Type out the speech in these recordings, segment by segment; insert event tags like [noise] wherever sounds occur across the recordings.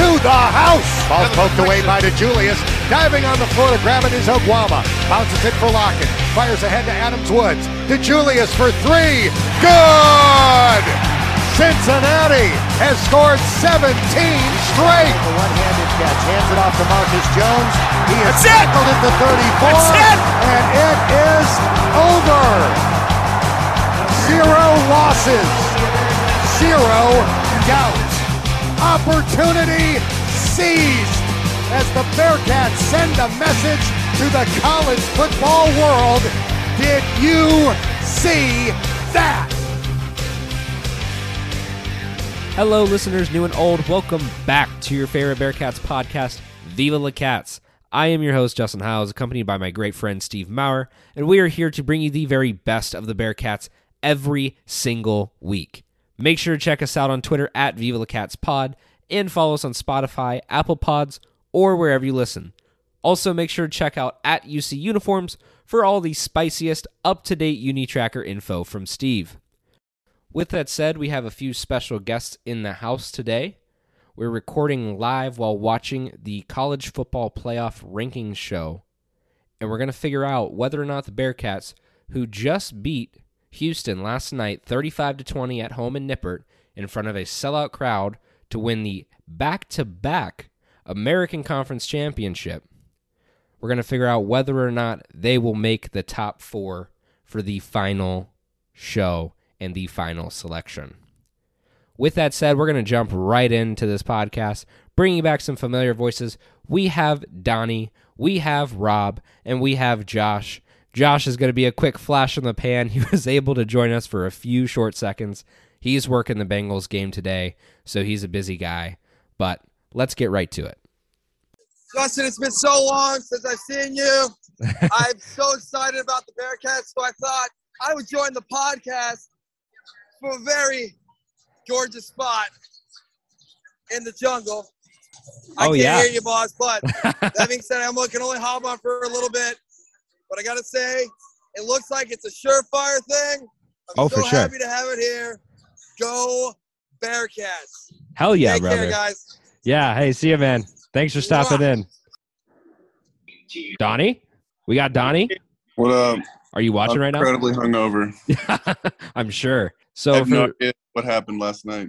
to the house. Ball's poked away by DeJulius. Diving on the floor to grab it is Oguama. Bounces it for Lockett. Fires ahead to Adams Woods. DeJulius for three. Good! Cincinnati has scored 17 straight. The one-handed catch. Hands it off to Marcus Jones. He is tackled at the 34. That's it. And it is over. Zero losses. Zero doubt. Opportunity seized as the Bearcats send a message to the college football world. Did you see that? Hello, listeners, new and old. Welcome back to your favorite Bearcats podcast, Viva La Cats. I am your host, Justin Howes, accompanied by my great friend Steve Maurer, and we are here to bring you the very best of the Bearcats every single week. Make sure to check us out on Twitter at Viva La Cats Pod and follow us on Spotify, Apple Pods, or wherever you listen. Also, make sure to check out at UC Uniforms for all the spiciest, up to date Uni Tracker info from Steve. With that said, we have a few special guests in the house today. We're recording live while watching the college football playoff rankings show, and we're going to figure out whether or not the Bearcats, who just beat Houston last night 35 to 20 at home in Nippert in front of a sellout crowd to win the back-to-back American Conference Championship. We're going to figure out whether or not they will make the top 4 for the final show and the final selection. With that said, we're going to jump right into this podcast, bringing back some familiar voices. We have Donnie, we have Rob, and we have Josh. Josh is going to be a quick flash in the pan. [laughs] He was able to join us for a few short seconds. He's working the Bengals game today, so he's a busy guy. But let's get right to it. Justin, it's been so long since I've seen you. [laughs] I'm so excited about the Bearcats, so I thought I would join the podcast from a very gorgeous spot in the jungle. I Oh, can't yeah. hear you, boss, but [laughs] that being said, I'm looking only hop on for a little bit. But I got to say, it looks like it's a surefire thing. I'm Oh, so for sure. happy to have it here. Go Bearcats. Hell yeah, Take brother. care, guys. Yeah, hey, see you, man. Thanks for stopping in. Donnie? We got Donnie? What up? Are you watching I'm right now? incredibly hungover. [laughs] I'm sure. I So have no idea what happened last night.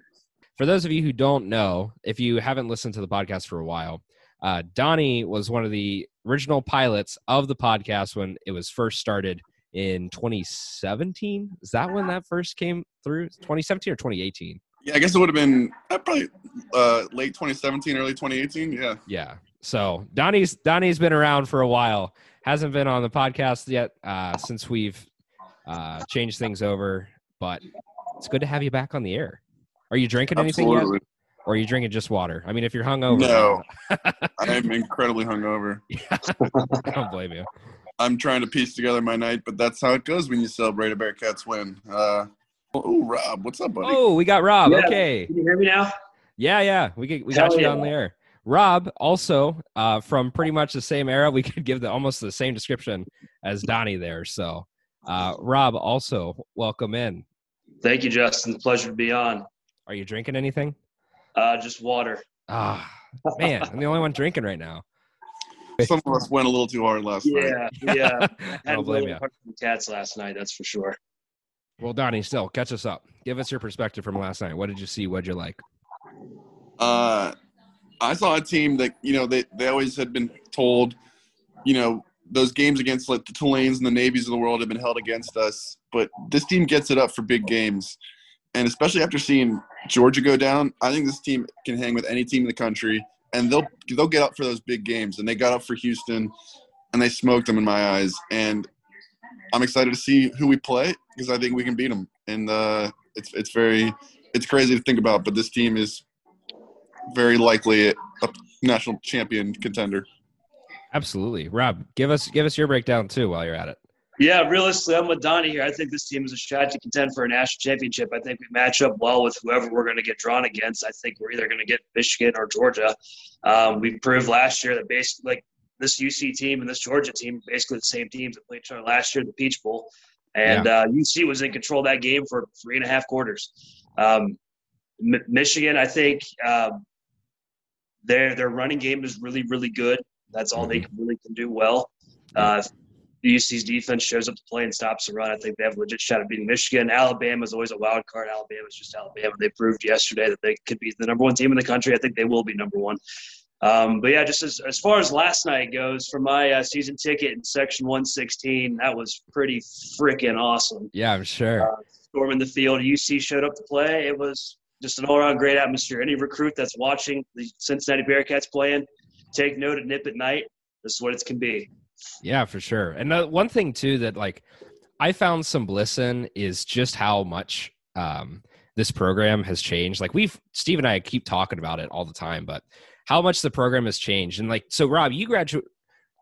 for those of you who don't know, if you haven't listened to the podcast for a while, uh, Donnie was one of the original pilots of the podcast when it was first started in 2017. Is that when that first came through? 2017 or 2018? Yeah, I guess it would have been uh, probably uh, late 2017, early 2018. Yeah. Yeah. So Donnie's Donnie's been around for a while. Hasn't been on the podcast yet uh, since we've uh, changed things over, but it's good to have you back on the air. Are you drinking anything yet, Absolutely. or are you drinking just water? I mean, if you're hungover, No. [laughs] I am incredibly hungover. [laughs] I don't blame you. I'm trying to piece together my night, but that's how it goes when you celebrate a Bearcats win. Uh, oh, Rob, what's up, buddy? Oh, we got Rob. Yeah. Okay. Can you hear me now? Yeah, yeah. We get, we Hell got you yeah. on the air. Rob, also uh, from pretty much the same era, we could give the almost the same description as Donnie there. So, uh, Rob, also welcome in. Thank you, Justin. Pleasure to be on. Are you drinking anything? Uh, just water. Ah, man, I'm the only one drinking right now. Some of us went a little too hard last night. Yeah, yeah. I [laughs] Had a blame little you. cats last night. That's for sure. Well, Donnie, still catch us up. Give us your perspective from last night. What did you see? What'd you like? Uh, I saw a team that you know they they always had been told, you know, those games against like the Tulanes and the Navies of the world have been held against us, but this team gets it up for big games, and especially after seeing Georgia go down, I think this team can hang with any team in the country, and they'll they'll get up for those big games, and they got up for Houston, and they smoked them in my eyes, and I'm excited to see who we play because I think we can beat them, and uh, it's it's very it's crazy to think about, but this team is very likely a national champion contender. Absolutely, Rob. Give us give us your breakdown too while you're at it. Yeah, realistically, I'm with Donnie here. I think this team is a shot to contend for a national championship. I think we match up well with whoever we're going to get drawn against. I think we're either going to get Michigan or Georgia. Um, we proved last year that basically, like this UC team and this Georgia team, basically the same teams that played each other last year, in the Peach Bowl, and uh, UC was in control of that game for three and a half quarters. Um, M- Michigan, I think um, their their running game is really really good. That's all they can, really can do well. Uh, UC's defense shows up to play and stops the run. I think they have a legit shot at beating Michigan. Alabama is always a wild card. Alabama is just Alabama. They proved yesterday that they could be the number one team in the country. I think they will be number one. Um, but yeah, just as, as far as last night goes, for my uh, season ticket in section 116, that was pretty freaking awesome. Yeah, I'm sure. Uh, storming the field, UC showed up to play. It was just an all around great atmosphere. Any recruit that's watching the Cincinnati Bearcats playing, take note at Nip at night. This is what it can be. Yeah, for sure. And uh, one thing too that like I found some bliss in is just how much um, this program has changed. Like we've Steve and I keep talking about it all the time, but how much the program has changed. And like so, Rob, you graduate.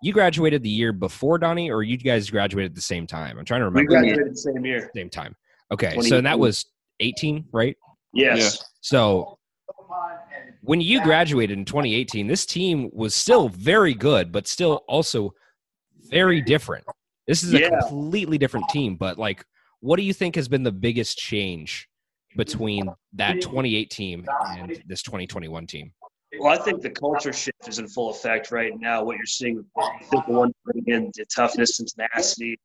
You graduated the year before Donnie, or you guys graduated at the same time? I'm trying to remember. We graduated the same year. Same time. Okay, so that was 18, right? Yes. Yeah. So when you graduated in 2018, this team was still very good, but still also very different. This is a Yeah. completely different team. But like, what do you think has been the biggest change between that 28 team and this 2021 team? Well, I think the culture shift is in full effect right now. What you're seeing, I think the one bringing in the toughness and tenacity,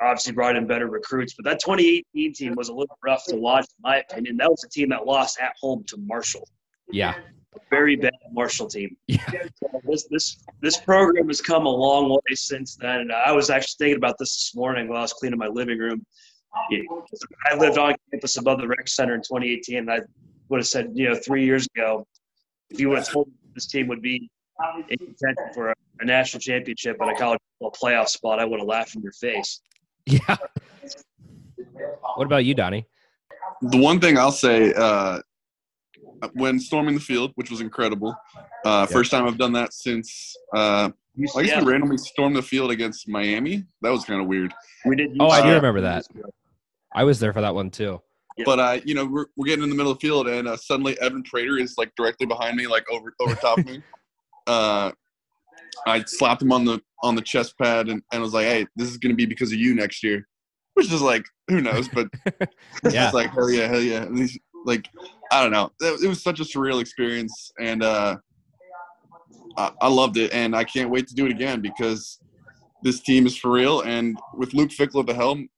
obviously brought in better recruits. But that 2018 team was a little rough to watch, in my opinion. That was a team that lost at home to Marshall. Yeah, Very bad Marshall team. yeah, So this this this program has come a long way since then. And I was actually thinking about this this morning while I was cleaning my living room. I lived on campus above the rec center in 2018, and I would have said, you know, three years ago, if you would have told me this team would be in contention for a, a national championship and a college football playoff spot, I would have laughed in your face. [laughs] yeah. What about you, Donnie? The one thing I'll say, uh, when storming the field, which was incredible, uh, first time I've done that since uh, I guess Yeah, we randomly stormed the field against Miami. That was kind of weird. we did. Oh, I do remember that. I was there for that one too. But uh, you know, we're, we're getting in the middle of the field, and uh, suddenly Evan Prater is like directly behind me, like over over top of me. [laughs] Uh, I slapped him on the on the chest pad and, and was like, "Hey, this is gonna be because of you next year," which is like, who knows? But [laughs] Yeah. it's like, hell yeah, hell yeah. And he's like, I don't know. It, it was such a surreal experience, and uh, I, I loved it, and I can't wait to do it again because this team is for real. And with Luke Fickell at the helm,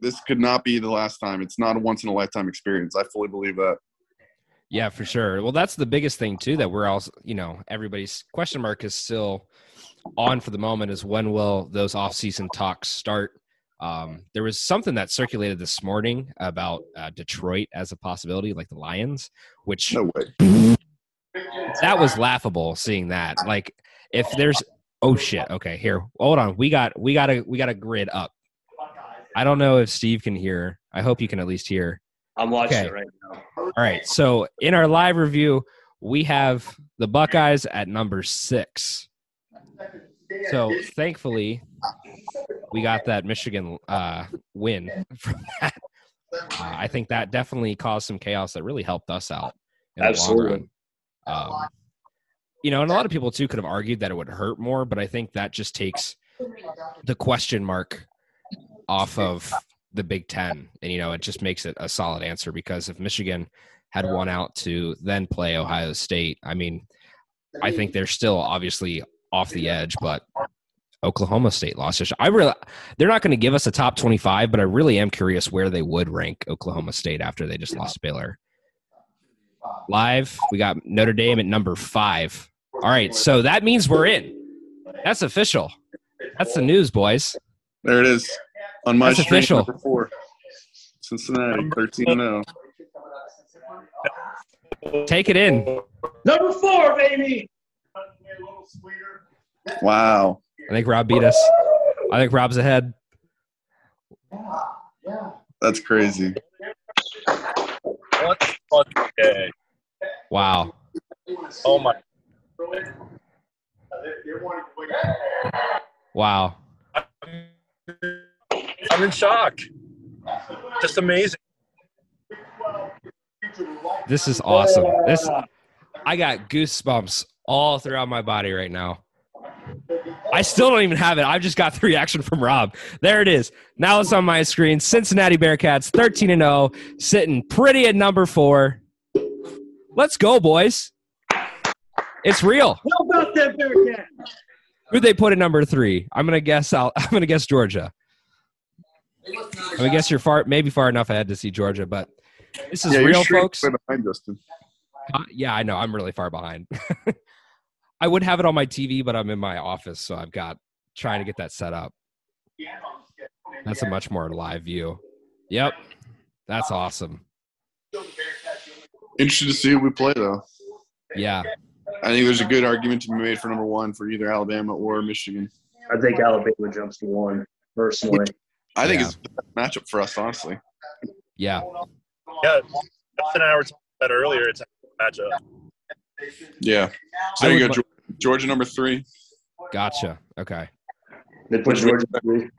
this could not be the last time. It's not a once in a lifetime experience. I fully believe that. Yeah, for sure. Well, that's the biggest thing too that we're also, you know, everybody's question mark is still on for the moment is when will those off-season talks start? Um, there was something that circulated this morning about uh, Detroit as a possibility, like the Lions, which No way. that was laughable seeing that. Like, if there's oh shit, okay, here, hold on, we got we got a we got a grid up. I don't know if Steve can hear. I hope you can at least hear. I'm watching Okay. it right now. All right. So in our live review, we have the Buckeyes at number six. So thankfully, we got that Michigan uh, win [laughs] from that. Uh, I think that definitely caused some chaos that really helped us out. In The Absolutely. long run. Um, you know, and a lot of people too could have argued that it would hurt more, but I think that just takes the question mark off of the Big Ten, and you know, it just makes it a solid answer because if Michigan had won out to then play Ohio State, I mean, I think they're still obviously off the edge, but Oklahoma State lost. I really, they're not going to give us a top twenty-five, but I really am curious where they would rank Oklahoma State after they just lost Baylor. Live, we got Notre Dame at number five. All right, so that means we're in. That's official. That's the news, boys. There it is. On my That's streak, official. number four. Cincinnati, 13 and oh. 0. Take it in. Number four, baby. Wow. I think Rob beat us. I think Rob's ahead. That's crazy. What fucking day? Wow. Oh my! Wow. I'm in shock. Just amazing. This is awesome. This I got goosebumps all throughout my body right now. I still don't even have it. I've just got the reaction from Rob. There it is. Now it's on my screen. Cincinnati Bearcats 13 and 0, sitting pretty at number 4. Let's go, boys. It's real. How about that Bearcat? Who'd they put at number 3? I'm going to guess I'll, [laughs] I'm going to guess Georgia. I'm going to guess you're far maybe far enough ahead to see Georgia, but this is yeah, you're real, folks. behind Justin. Uh, yeah, I know. I'm really far behind. [laughs] I would have it on my TV, but I'm in my office, so I've got trying to get that set up. That's a much more live view. Yep. That's awesome. Interested to see who we play though. Yeah. I think there's a good argument to be made for number one for either Alabama or Michigan. I think Alabama jumps to one personally. I think Yeah. it's the best matchup for us, honestly. Yeah. Yeah, Justin and I were talking about earlier. It's a matchup. Yeah. So there you go, Geor- Georgia number three. Gotcha. Okay. They put Georgia three.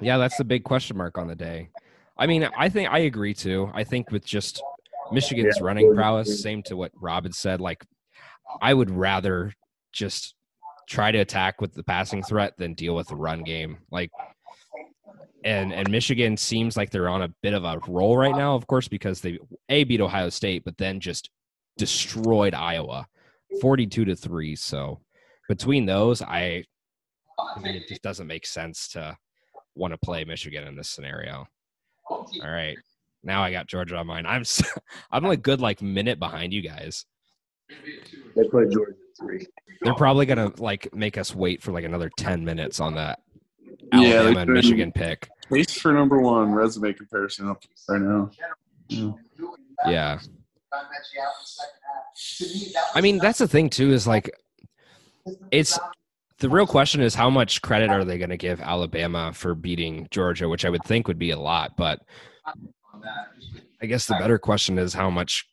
Yeah, that's the big question mark on the day. I mean, I think I agree too. I think with just Michigan's Yeah. running prowess, same to what Robin said, like I would rather just try to attack with the passing threat than deal with the run game. Like and and Michigan seems like they're on a bit of a roll right now, of course, because they a beat Ohio State, but then just destroyed Iowa, forty-two to three. So between those, I, I mean, it just doesn't make sense to want to play Michigan in this scenario. All right, now I got Georgia on mine. I'm [laughs] I'm like good like minute behind you guys. They put Georgia three. They're probably gonna like make us wait for like another ten minutes on that Alabama they've and Michigan pick. Case for number one resume comparison up right now. Yeah. I mean, that's the thing too. Is like, it's the real question is how much credit are they going to give Alabama for beating Georgia, which I would think would be a lot. But I guess the better question is how much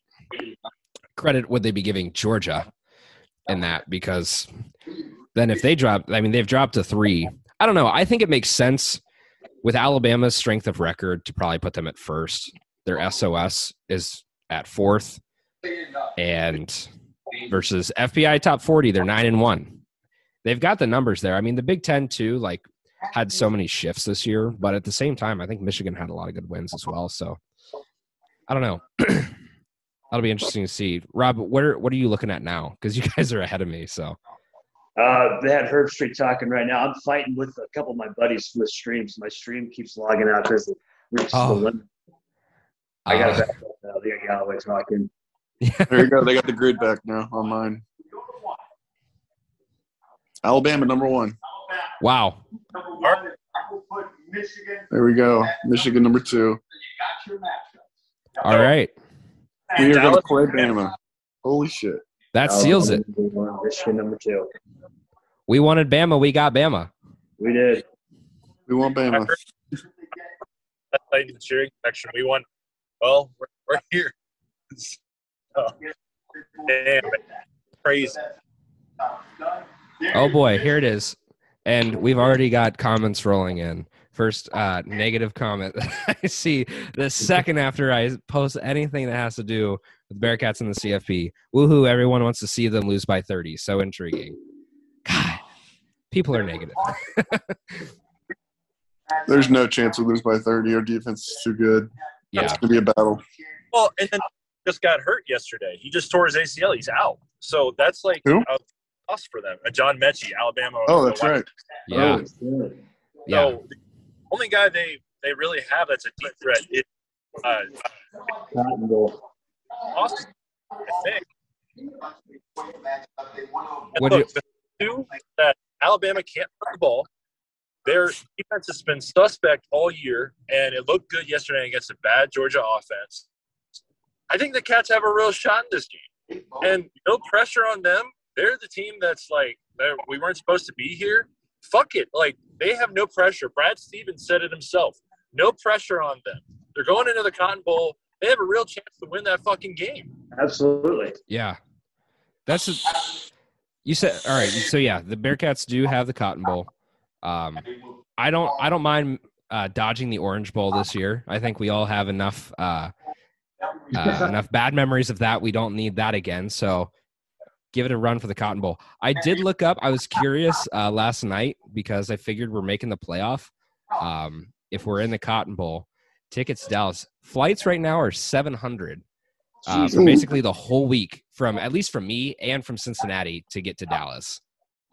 credit would they be giving Georgia in that? Because then if they drop, I mean, they've dropped to three. I don't know. I think it makes sense with Alabama's strength of record to probably put them at first. Their SOS is at fourth, and versus FBS top 40, they're nine and one. They've got the numbers there. I mean, the Big Ten too, like had so many shifts this year, but at the same time, I think Michigan had a lot of good wins as well. So I don't know. [clears throat] That'll be interesting to see. Rob, what what are you looking at now? Because you [laughs] guys are ahead of me. So Uh, they had Herbstreit talking right now. I'm fighting with a couple of my buddies with streams. My stream keeps logging out because it reaches Oh. the limit. I got uh, that now. They got Galloway talking. There you go. They got the grid back now on mine. Alabama number one. wow. There we go. Michigan number two. All right. We are going to play Bama. Holy shit. That seals it. Alabama number Michigan number two. We wanted Bama. We got Bama. We did. We want Bama. That's like the cheering section. We won. Well, we're, we're here. Oh, damn, crazy. Oh boy, here it is. And we've already got comments rolling in. First uh, negative comment [laughs] I see the second after I post anything that has to do with Bearcats in the CFP. Woohoo, everyone wants to see them lose by 30. So intriguing. God, people are negative. [laughs] There's no chance we lose by 30. Our defense is too good. Yeah. It's going to be a battle. Well, and then just got hurt yesterday. He just tore his ACL. He's out. So that's like Who? a loss for them. Uh, John Metchie, Alabama. Oh, that's right. Yeah. Oh, Yeah. So the only guy they they really have that's a deep threat is uh, Cotton Bowl. Austin. I think. Would Look, you- two that Alabama can't run the ball. Their defense has been suspect all year, and it looked good yesterday against a bad Georgia offense. I think the Cats have a real shot in this game, and no pressure on them. They're the team that's like we weren't supposed to be here. Fuck it, like they have no pressure. Brad Stevens said it himself. No pressure on them. They're going into the Cotton Bowl. They have a real chance to win that fucking game. Absolutely. Yeah. That's a, You said all right. So yeah, the Bearcats do have the Cotton Bowl. Um, I don't. I don't mind uh, dodging the Orange Bowl this year. I think we all have enough uh, uh, enough bad memories of that. We don't need that again. So give it a run for the Cotton Bowl. I did look up. I was curious uh, last night because I figured we're making the playoff. Um, if we're in the Cotton Bowl, tickets to Dallas flights right now are seven hundred uh, for basically the whole week from at least from me and from Cincinnati to get to Dallas.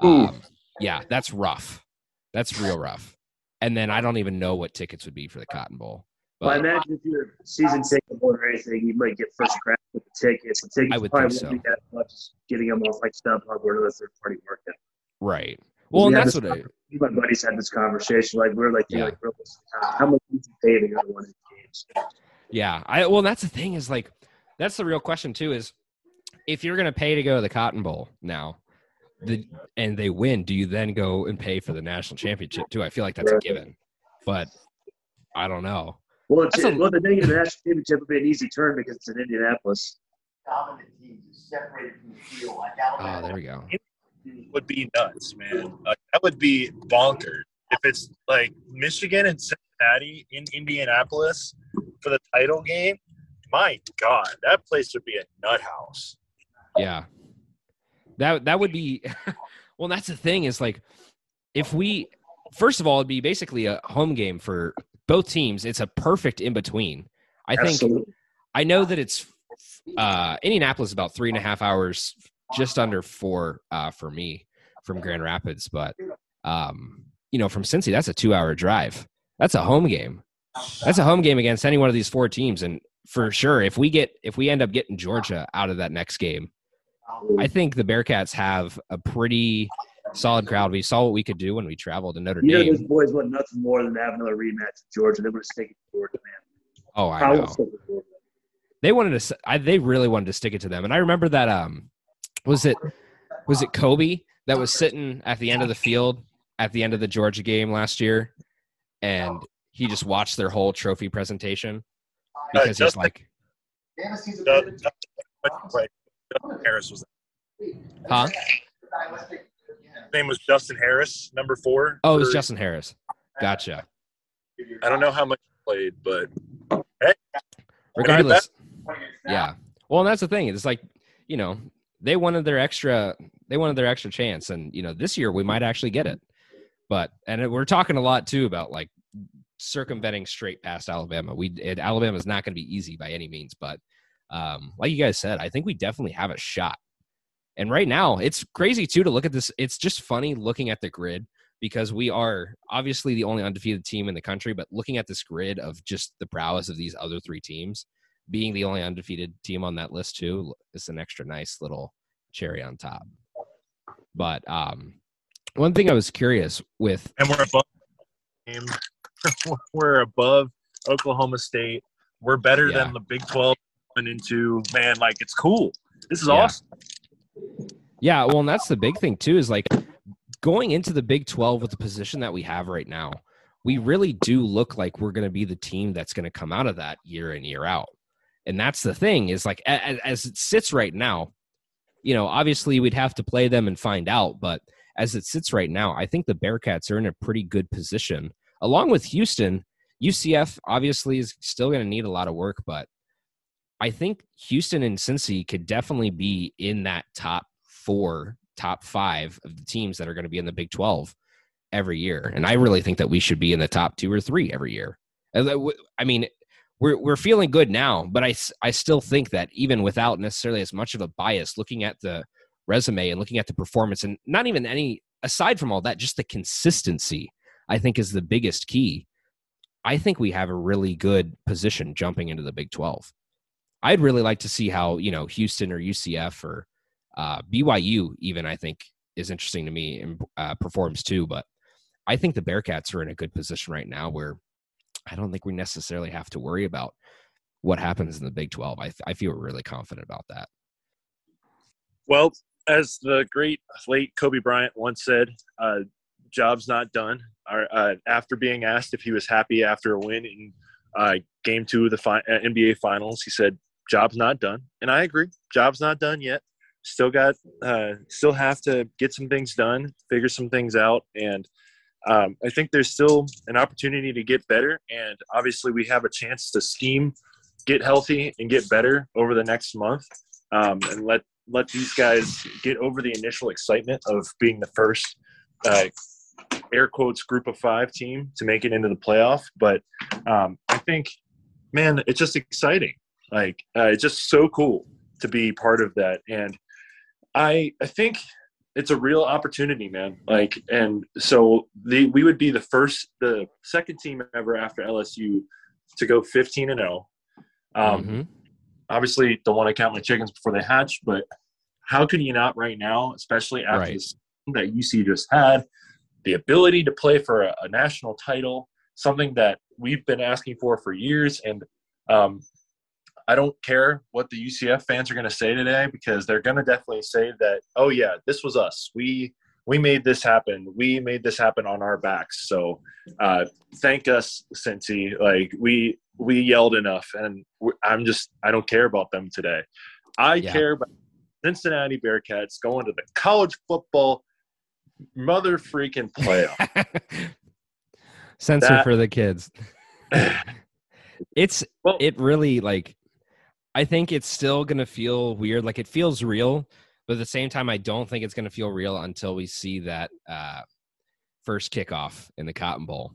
Um, yeah, that's rough. That's real rough. And then I don't even know what tickets would be for the Cotton Bowl. Well, I imagine if you're season ticket holder or anything, you might get first crack with the tickets. The tickets I would probably think won't be that much getting them off like StubHub or another third party market. right. Well, and We had that's what I, con- me and my buddies had this conversation. Like we're like, Yeah. like bro, how much do you pay to go to one of these games? Yeah, I well, that's the thing is like that's the real question too is if you're gonna pay to go to the Cotton Bowl now, the and they win, do you then go and pay for the national championship too? I feel like that's a given, but I don't know. Well, it's, a- well, the thing is, the national championship would be an easy turn because it's in Indianapolis. dominant teams separated from the field like Alabama. Oh, there we go. Would be nuts, man. Like, that would be bonkers if it's like Michigan and Cincinnati in Indianapolis for the title game. My God, that place would be a nut house. Yeah, that that would be. [laughs] well, that's the thing is like if we first of all it'd be basically a home game for both teams. It's a perfect in between. I think I know that it's uh, Indianapolis about three and a half hours, just under four uh, for me from Grand Rapids, but um, you know, from Cincy, that's a two-hour drive. That's a home game. That's a home game against any one of these four teams, and for sure, if we get if we end up getting Georgia out of that next game, I think the Bearcats have a pretty solid crowd. We saw what we could do when we traveled to Notre You know, Dame. those boys want nothing more than to have another rematch with Georgia. They would have taken Georgia, man. Oh, I know. they wanted to I, they really wanted to stick it to them and i remember that um was it was it kobe that was sitting at the end of the field at the end of the georgia game last year and he just watched their whole trophy presentation? Because he's Justin- like Fantasy's a Uh, good- Justin Harris was huh? His name was Justin Harris, number four. oh it was justin harris. Gotcha. I don't know how much he played, but regardless yeah. Well and that's the thing. It's like you know they wanted their extra they wanted their extra chance. And you know this year we might actually get it. But and we're talking a lot too about like circumventing straight past alabama. We it, alabama's not going to be easy by any means. But um like you guys said i think we definitely have a shot. And right now it's crazy too to look at this. It's just funny looking at the grid because we are obviously the only undefeated team in the country but looking at this grid of just the prowess of these other three teams being the only undefeated team on that list too is an extra nice little cherry on top. But um, one thing I was curious with, and we're above. [laughs] we're above Oklahoma State. We're better Yeah. than the Big Twelve. Went into man, like it's cool. This is Yeah. awesome. yeah, well, and that's the big thing too is like going into the Big Twelve with the position that we have right now. We really do look like we're going to be the team that's going to come out of that year in year out, and that's the thing is like as, as it sits right now. You know, obviously we'd have to play them and find out, but as it sits right now, I think the Bearcats are in a pretty good position. Along with Houston, UCF obviously is still going to need a lot of work, but I think Houston and Cincy could definitely be in that top four, top five of the teams that are going to be in the Big 12 every year. And I really think that we should be in the top two or three every year. Uh, w- I mean, we're, we're feeling good now, but I I still think that even without necessarily as much of a bias, looking at the resume and looking at the performance, and not even any, aside from all that, just the consistency, I think is the biggest key. I think we have a really good position jumping into the Big 12. I'd really like to see how you know Houston or UCF or uh, BYU even I think is interesting to me and uh, performs too. But I think the Bearcats are in a good position right now where I don't think we necessarily have to worry about what happens in the Big Twelve. I I feel really confident about that. Well, as the great late Kobe Bryant once said, uh, "Job's not done." Or, uh, after being asked if he was happy after a win in uh, Game Two of the fi- uh, NBA Finals, he said, "Job's not done," and I agree. Job's not done yet. still got uh, still have to get some things done, figure some things out, and um, I think there's still an opportunity to get better. And obviously, we have a chance to scheme, get healthy, and get better over the next month, um, and let let these guys get over the initial excitement of being the first. Uh, air quotes group of five team to make it into the playoff but um, i think man it's just exciting like uh, it's just so cool to be part of that and i i think it's a real opportunity man like and so the we would be the first the second team ever after lsu to go 15 and 0 um, Mhm. obviously don't want to count my chickens before they hatch but how could you not right now especially after Right. this that uc just had the ability to play for a, a national title something that we've been asking for for years and um, I don't care what the UCF fans are going to say today because they're going to definitely say that, oh yeah, this was us. We we made this happen. We made this happen on our backs. So uh, thank us, Cincy. Like we we yelled enough, and I'm just I don't care about them today. I Yeah. care about Cincinnati Bearcats going to the college football mother freaking playoff. [laughs] Censor That- for the kids. [laughs] it's well, it really like I think it's still gonna feel weird. Like it feels real, but at the same time, I don't think it's gonna feel real until we see that uh first kickoff in the Cotton Bowl.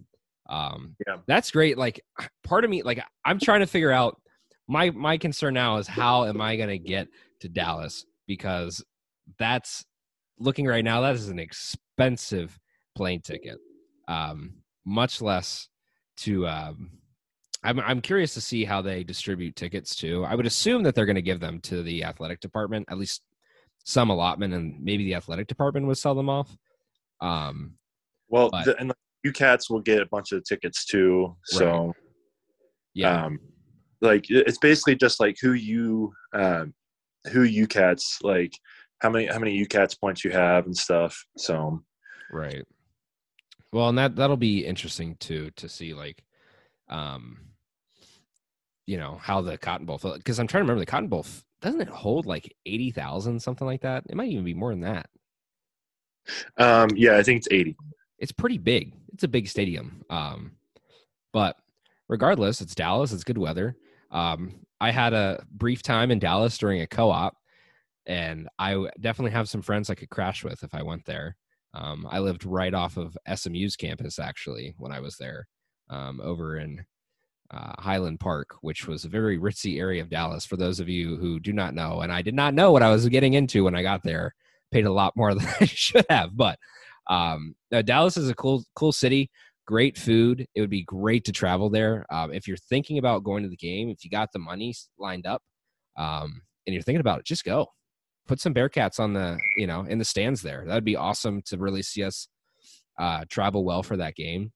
Um Yeah. that's great. Like part of me, like I'm trying to figure out my my concern now is how am I gonna get to Dallas? Because that's looking right now, that is an expensive plane ticket. Um, much less to um I'm I'm curious to see how they distribute tickets too. I would assume that they're going to give them to the athletic department, at least some allotment, and maybe the athletic department would sell them off. Um, well, but- the, and the UCats will get a bunch of tickets too. So yeah, um, like it's basically just like who you um, who UCats like how many how many UCats points you have and stuff. So right. Well, and that that'll be interesting too to see like, um, you know how the Cotton Bowl because I'm trying to remember the Cotton Bowl doesn't it hold like eighty thousand something like that? It might even be more than that. um, yeah, I think it's eighty. it's pretty big. It's a big stadium. Um, but regardless, it's Dallas. It's good weather. Um, I had a brief time in Dallas during a co-op, and I definitely have some friends I could crash with if I went there. Um, I lived right off of SMU's campus actually when I was there, um, over in uh, Highland Park, which was a very ritzy area of Dallas. For those of you who do not know, and I did not know what I was getting into when I got there, paid a lot more [laughs] than I should have, but um, Dallas is a cool, cool city. Great food. It would be great to travel there. Um, if you're thinking about going to the game, if you got the money lined up, um, and you're thinking about it, just go. Put some Bearcats on the, you know, in the stands there. That'd be awesome to really see us uh, travel well for that game.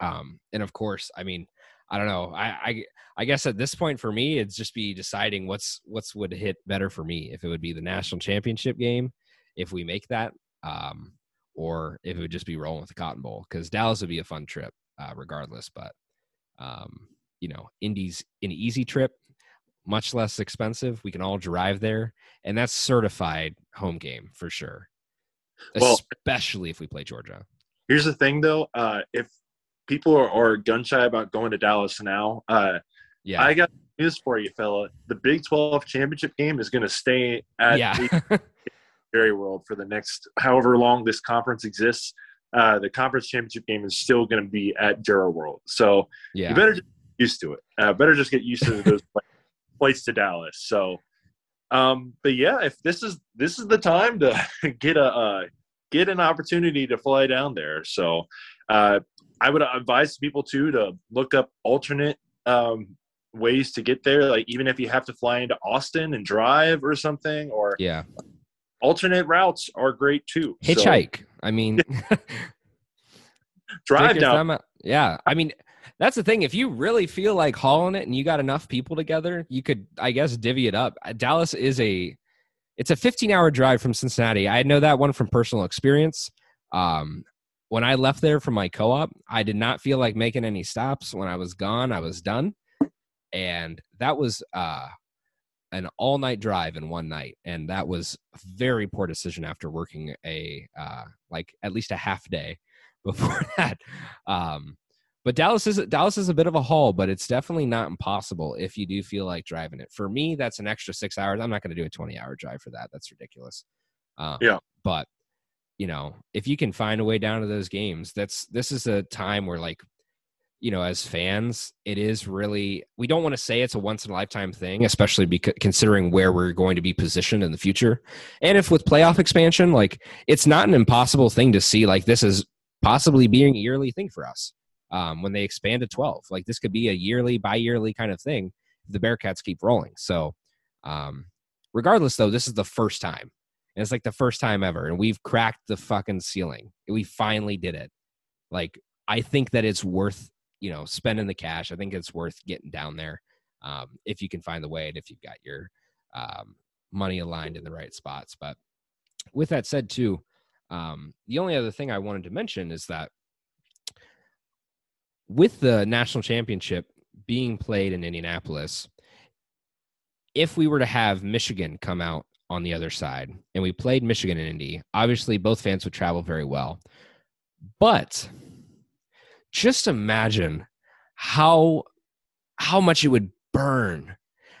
Um, and of course, I mean, I don't know. I, I I guess at this point for me, it's just be deciding what's what's would hit better for me. If it would be the national championship game, if we make that, um, or if it would just be rolling with the Cotton Bowl, because Dallas would be a fun trip, uh, regardless. But um, you know, Indy's an easy trip, much less expensive. We can all drive there, and that's certified home game for sure. Well- Especially if we play Georgia. Here's the thing though, uh, if people are, are gun shy about going to Dallas now, uh, Yeah, I got news for you, fella. The Big 12 championship game is going to stay at yeah, Jerry World for the next however long this conference exists. Uh, the conference championship game is still going to be at Jerry World, so yeah. you better get used to it. Uh, better just get used to those flight- flights to Dallas. So, um, but yeah, if this is this is the time to [laughs] get a uh, get an opportunity to fly down there. So, uh, I would advise people too to look up alternate um, ways to get there. Like even if you have to fly into Austin and drive or something, or yeah. alternate routes are great too. So, Hitchhike. I mean, [laughs] drive down. out. Yeah, I mean, that's the thing. If you really feel like hauling it and you got enough people together, you could, I guess, divvy it up. Uh, Dallas is a, it's a 15 hour drive from Cincinnati. I know that one from personal experience. Um, when I left there from my co-op, I did not feel like making any stops. When I was gone, I was done, and that was uh, an all night drive in one night, and that was a very poor decision after working a uh, like at least a half day [laughs] before that. Um, but Dallas is Dallas is a bit of a haul, but it's definitely not impossible if you do feel like driving it. For me, that's an extra six hours. I'm not going to do a 20 hour drive for that. That's ridiculous. Um, Yeah. But you know, if you can find a way down to those games, that's this is a time where like you know, as fans, it is really we don't want to say it's a once in a lifetime thing, especially because considering where we're going to be positioned in the future. And if with playoff expansion, like it's not an impossible thing to see like this is possibly being a yearly thing for us. Um, when they expand to 12, like this could be a yearly, bi-yearly kind of thing. The Bearcats keep rolling. So, um, regardless, though, this is the first time, and it's like the first time ever, and we've cracked the fucking ceiling. We finally did it. Like I think that it's worth you know spending the cash. I think it's worth getting down there um, if you can find the way and if you've got your um, money aligned in the right spots. But with that said, too, um, the only other thing I wanted to mention is that with the national championship being played in Indianapolis, if we were to have Michigan come out on the other side. And we played Michigan and Indy, obviously both fans would travel very well. But just imagine how how much it would burn,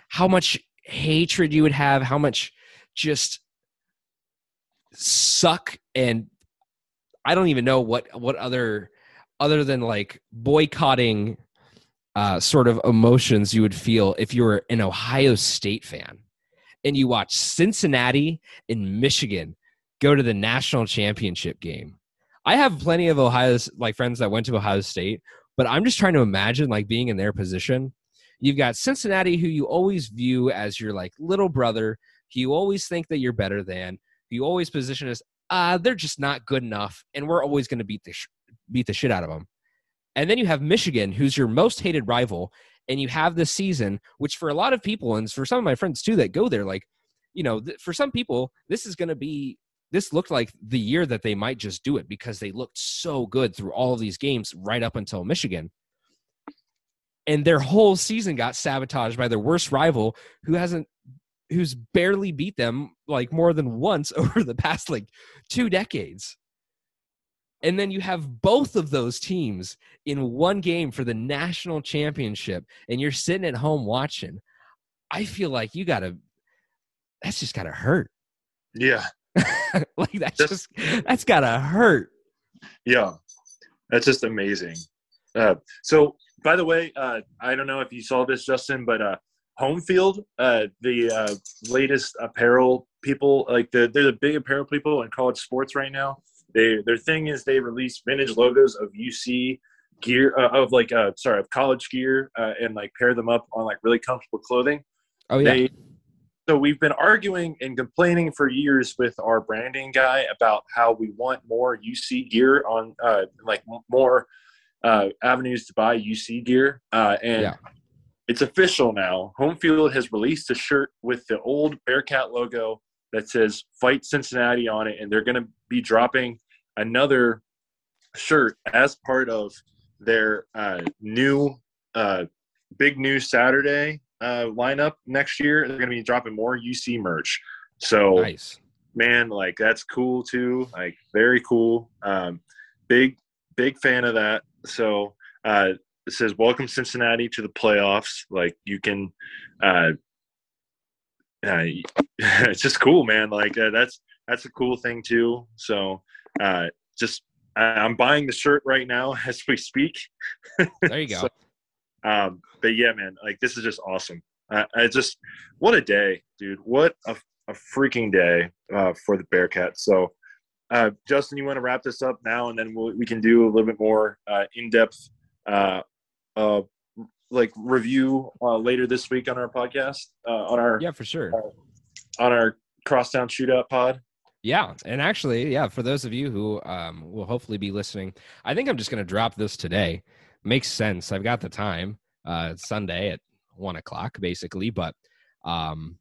how much hatred you would have, how much just suck. And I don't even know what what other other than like boycotting uh, sort of emotions you would feel if you were an Ohio State fan and you watch Cincinnati and Michigan go to the national championship game. I have plenty of Ohio's like friends that went to Ohio State, but I'm just trying to imagine like being in their position. You've got Cincinnati, who you always view as your like little brother, who you always think that you're better than, who you always position as uh, they're just not good enough, and we're always going to beat the sh- beat the shit out of them. And then you have Michigan, who's your most hated rival, and you have this season, which for a lot of people, and for some of my friends too that go there, like, you know, th- for some people, this is going to be, this looked like the year that they might just do it because they looked so good through all of these games right up until Michigan. And their whole season got sabotaged by their worst rival who hasn't, who's barely beat them like more than once [laughs] over the past like two decades. And then you have both of those teams in one game for the national championship, and you're sitting at home watching. I feel like you gotta, that's just gotta hurt. Yeah. [laughs] like that's That's- just, that's gotta hurt. Yeah, that's just amazing. Uh, so, by the way, uh, I don't know if you saw this, Justin, but uh, Home Field, uh, the uh, latest apparel people, like the they're the big apparel people in college sports right now. They their thing is they release vintage logos of UC gear uh, of like uh sorry of college gear uh, and like pair them up on like really comfortable clothing. Oh yeah, They, so we've been arguing and complaining for years with our branding guy about how we want more UC gear on uh, like more uh, avenues to buy UC gear. Uh, and Yeah. it's official now. Home Field has released a shirt with the old Bearcat logo that says "Fight Cincinnati" on it, and they're going to be dropping another shirt as part of their uh, new uh, big new Saturday uh, lineup next year. They're going to be dropping more UC merch. So, nice. man, like that's cool too. Like very cool. Um, big big fan of that. So uh, it says welcome Cincinnati to the playoffs. Like you can. Uh, uh, [laughs] it's just cool, man. Like uh, that's that's a cool thing too. So uh, just I- I'm buying the shirt right now [laughs] as we speak. There you [laughs] go. So, um, but yeah, man, like this is just awesome. Uh, I just what a day, dude. What a, a freaking day uh, for the Bearcats. So, uh, Justin, you want to wrap this up now, and then we'll, we can do a little bit more uh, in depth, uh, uh, like review uh, later this week on our podcast, uh, on our yeah, for sure. on our crosstown shootout pod. Yeah, and actually, yeah, for those of you who um, will hopefully be listening, I think I'm just going to drop this today. Makes sense. I've got the time. Uh, Sunday at one o'clock, basically. But um,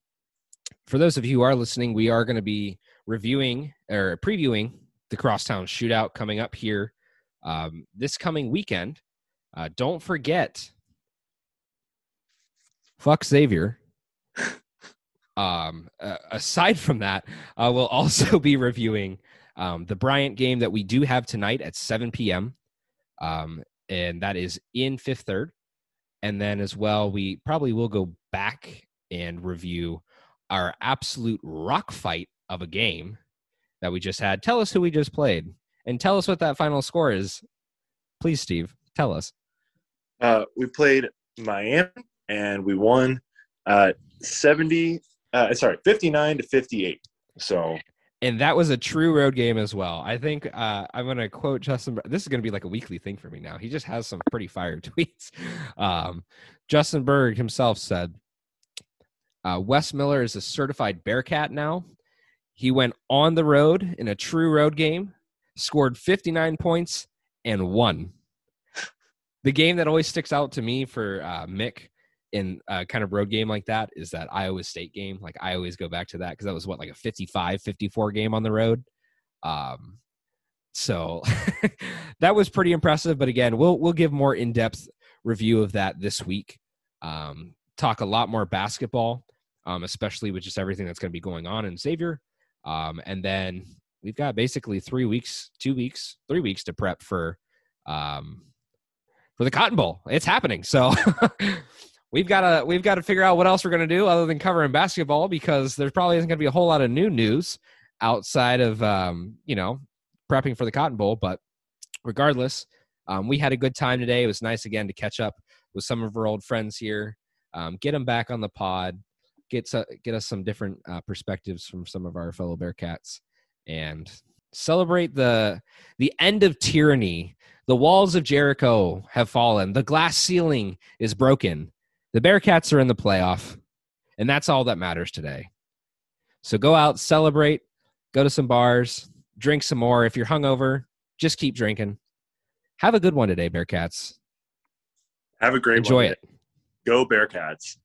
for those of you who are listening, we are going to be reviewing or previewing the Crosstown Shootout coming up here um, this coming weekend. Uh, don't forget, fuck Xavier. Um, uh, aside from that, uh, we'll also [laughs] be reviewing um, the Bryant game that we do have tonight at 7 p.m. Um, and that is in Fifth Third. And then as well, we probably will go back and review our absolute rock fight of a game that we just had. Tell us who we just played and tell us what that final score is. Please, Steve, tell us. Uh, we played Miami and we won uh, 70, uh, sorry, 59 to 58. So and that was a true road game as well. I think uh, I'm going to quote Justin. This is going to be like a weekly thing for me now. He just has some pretty fire [laughs] tweets. Um, Justin Berg himself said, uh, "Wes Miller is a certified Bearcat now. He went on the road in a true road game, scored 59 points, and won. The game that always sticks out to me for uh, Mick." In a kind of road game like that is that Iowa State game. Like I always go back to that because that was what like a 55 54 game on the road. Um, so [laughs] that was pretty impressive. But again, we'll we'll give more in depth review of that this week. Um, talk a lot more basketball, um, especially with just everything that's going to be going on in Xavier. Um, and then we've got basically three weeks, two weeks, three weeks to prep for um, for the Cotton Bowl. It's happening. So [laughs] we've got to we've got to figure out what else we're going to do other than covering basketball because there probably isn't going to be a whole lot of new news outside of um, you know prepping for the Cotton Bowl. But regardless, um, we had a good time today. It was nice again to catch up with some of our old friends here, um, get them back on the pod, get get us some different uh, perspectives from some of our fellow Bearcats, and celebrate the the end of tyranny. The walls of Jericho have fallen. The glass ceiling is broken the Bearcats are in the playoff, and that's all that matters today. So go out, celebrate, go to some bars, drink some more. If you're hungover, just keep drinking. Have a good one today, Bearcats. Have a great Enjoy one. it. Go Bearcats.